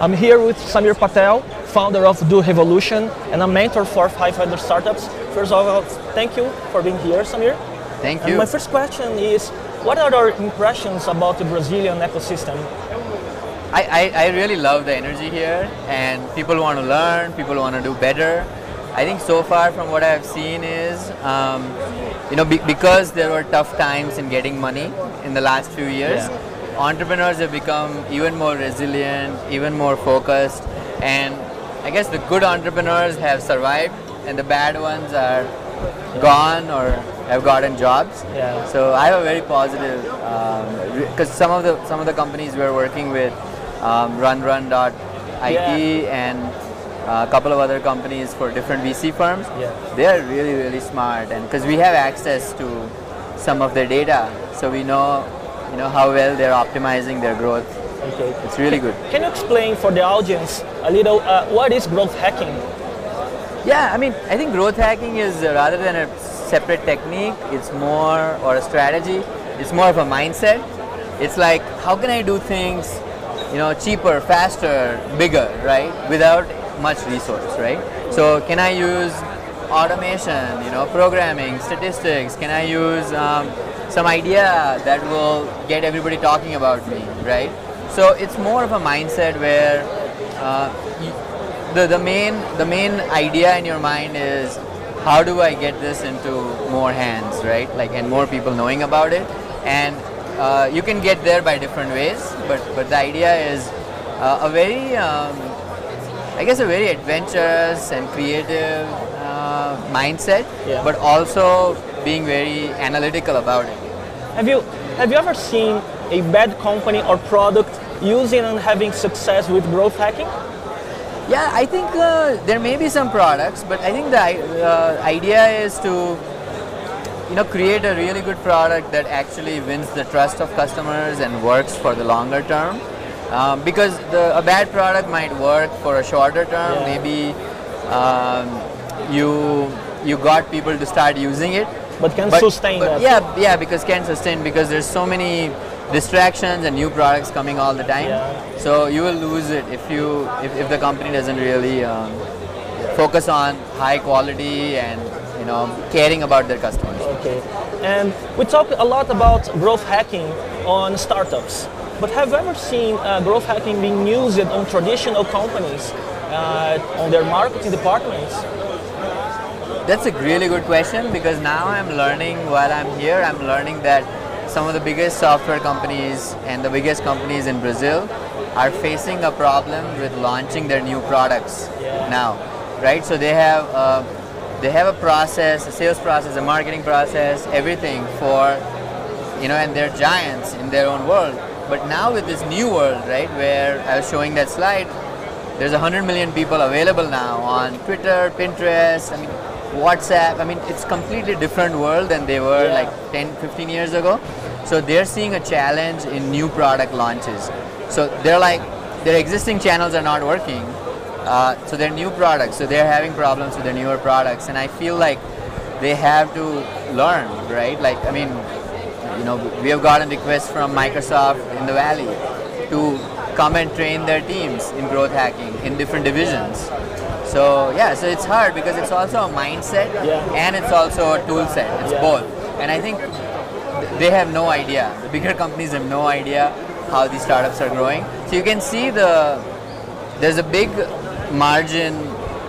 I'm here with Samir Patel, founder of Do Revolution and a mentor for 500 startups. First of all, thank you for being here, Samir. Thank And you. my first question is, what are your impressions about the Brazilian ecosystem? I, I, I really love the energy here, and people want to learn, people want to do better. I think so far from what I've seen is, um, you know, be, because there were tough times in getting money in the last few years, Yeah. Entrepreneurs have become even more resilient, even more focused, and I guess the good entrepreneurs have survived, and the bad ones are gone or have gotten jobs. Yeah. So I have a very positive because some of the some of the companies we're working with, um, RunRun.it Yeah. and a couple of other companies for different VC firms. Yeah. They are really really smart and because we have access to some of their data, so we know you know how well they're optimizing their growth. Okay. It's really good. Can you explain for the audience a little uh, what is growth hacking? Yeah, I mean, I think growth hacking is uh, rather than a separate technique, it's more or a strategy. It's more of a mindset. It's like how can I do things, you know, cheaper, faster, bigger, right, without much resource, right? So can I use automation, you know, programming, statistics? Can I use um, some idea that will get everybody talking about me, right? So it's more of a mindset where uh, the, the main the main idea in your mind is how do I get this into more hands, right? Like and more people knowing about it, and uh, you can get there by different ways. But but the idea is uh, a very um, I guess a very adventurous and creative uh, mindset, Yeah. but also being very analytical about it. Have you have you ever seen a bad company or product using and having success with growth hacking? Yeah, I think uh, there may be some products, but I think the uh, idea is to you know create a really good product that actually wins the trust of customers and works for the longer term. Um, because the, a bad product might work for a shorter term. Yeah. Maybe um, you you got people to start using it, But can but- sustain but that? Yeah, yeah, because can sustain because there's so many distractions and new products coming all the time. Yeah. So you will lose it if you if, if the company doesn't really um, focus on high quality and you know caring about their customers. Okay. And we talk a lot about growth hacking on startups. But have you ever seen uh, growth hacking being used on traditional companies, uh, on their marketing departments? That's a really good question because now I'm learning while I'm here, I'm learning that some of the biggest software companies and the biggest companies in Brazil are facing a problem with launching their new products Yeah. now, right? So they have uh, they have a process, a sales process, a marketing process, everything for you know, and they're giants in their own world. But now with this new world, right, where I was showing that slide, there's 100 million people available now on Twitter, Pinterest, I mean, WhatsApp. I mean, it's completely different world than they were Yeah. like 10, 15 years ago. So they're seeing a challenge in new product launches. So they're like, their existing channels are not working. Uh, so they're new products. So they're having problems with their newer products. And I feel like they have to learn, right? Like, I mean, you know, we have gotten requests from Microsoft in the Valley to come and train their teams in growth hacking in different divisions. So yeah, so it's hard because it's also a mindset Yeah. and it's also a tool set. It's Yeah. both. And I think they have no idea. The bigger companies have no idea how these startups are growing. So you can see the there's a big margin,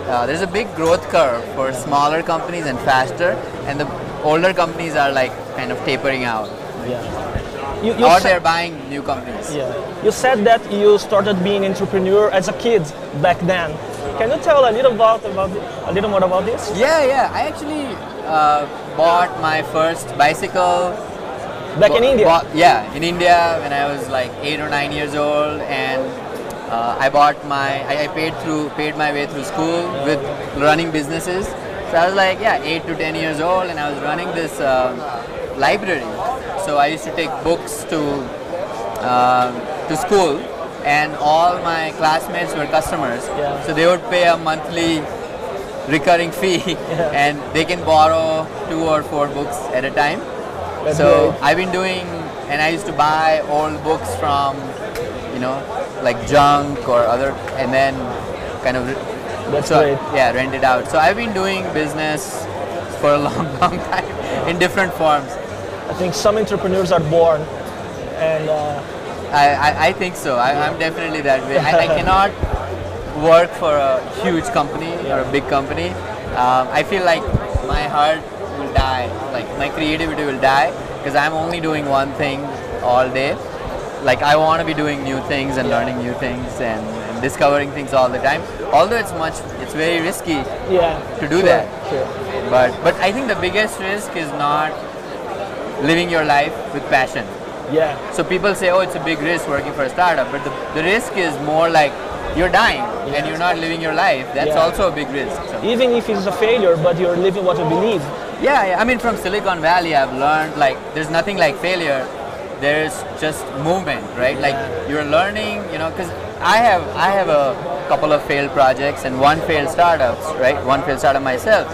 uh, there's a big growth curve for smaller companies and faster, and the older companies are like kind of tapering out. Yeah. You, you or they're buying new companies. Yeah. You said that you started being entrepreneur as a kid back then. Can you tell a little about, about a little more about this? Yeah, yeah. I actually uh, bought my first bicycle. Back in India. bought- yeah, in India when I was like eight or nine years old, and uh, I bought my. I, I paid through, paid my way through school with running businesses. So I was like, yeah, eight to ten years old, and I was running this um library. So I used to take books to um to school, and all my classmates were customers. Yeah. So they would pay a monthly recurring fee, and they can borrow two or four books at a time. That's so great. I've been doing, and I used to buy old books from, you know, like junk or other, and then kind of That's so, great. yeah rent it out. So I've been doing business for a long, long time in different forms. I think some entrepreneurs are born, and uh, I, I, I think so. I, I'm definitely that way. I, I cannot work for a huge company or a big company. Um, I feel like my heart will die, like my creativity will die because I'm only doing one thing all day. Like I want to be doing new things and learning new things and, and discovering things all the time. Although it's much, it's very risky yeah, to do sure, that. Sure. But but I think the biggest risk is not living your life with passion. Yeah, So people say, oh, it's a big risk working for a startup, but the, the risk is more like you're dying and you're not living your life. That's Yeah. also a big risk. So, even if it's a failure, but you're living what you believe. yeah, yeah, I mean, from Silicon Valley, I've learned like there's nothing like failure. There's just movement, right? Like you're learning, you know, because I have I have a couple of failed projects and one failed startups, right? One failed startup myself,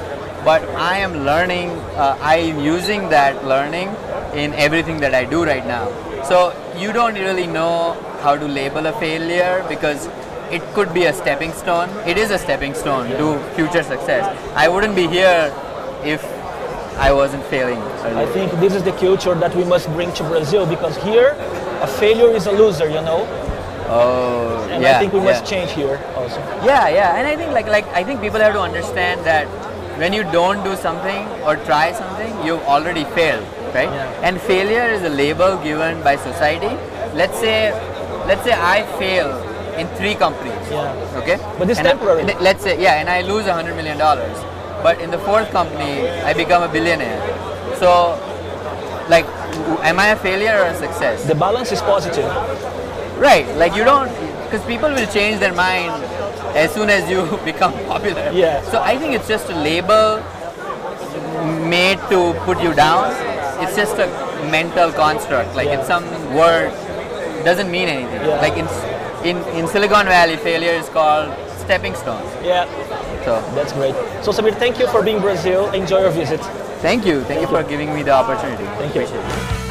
but I am learning. Uh, I am using that learning in everything that I do right now. So you don't really know how to label a failure because it could be a stepping stone. It is a stepping stone to future success. I wouldn't be here if I wasn't failing. I think this is the culture that we must bring to Brazil because here, a failure is a loser, you know, Oh, and yeah. I think we must yeah. change here also. Yeah, yeah, and I think like like I think people have to understand that when you don't do something or try something, you've already failed, right? Yeah. And failure is a label given by society. Let's say, let's say I fail in three companies. Yeah. Okay. But it's And temporary. th- let's say yeah, and I lose a hundred million dollars, but in the fourth company I become a billionaire. So, like, am I a failure or a success? The balance is positive. Right, like you don't, because people will change their mind as soon as you become popular. Yeah. So I think it's just a label made to put you down. It's just a mental construct. Like Yeah. it's some word doesn't mean anything. Yeah. Like in, in in Silicon Valley, failure is called stepping stones. Yeah, So that's great. So Samir, thank you for being Brazil. Enjoy your visit. thank you, thank, you for giving me the opportunity. Thank you. Appreciate it.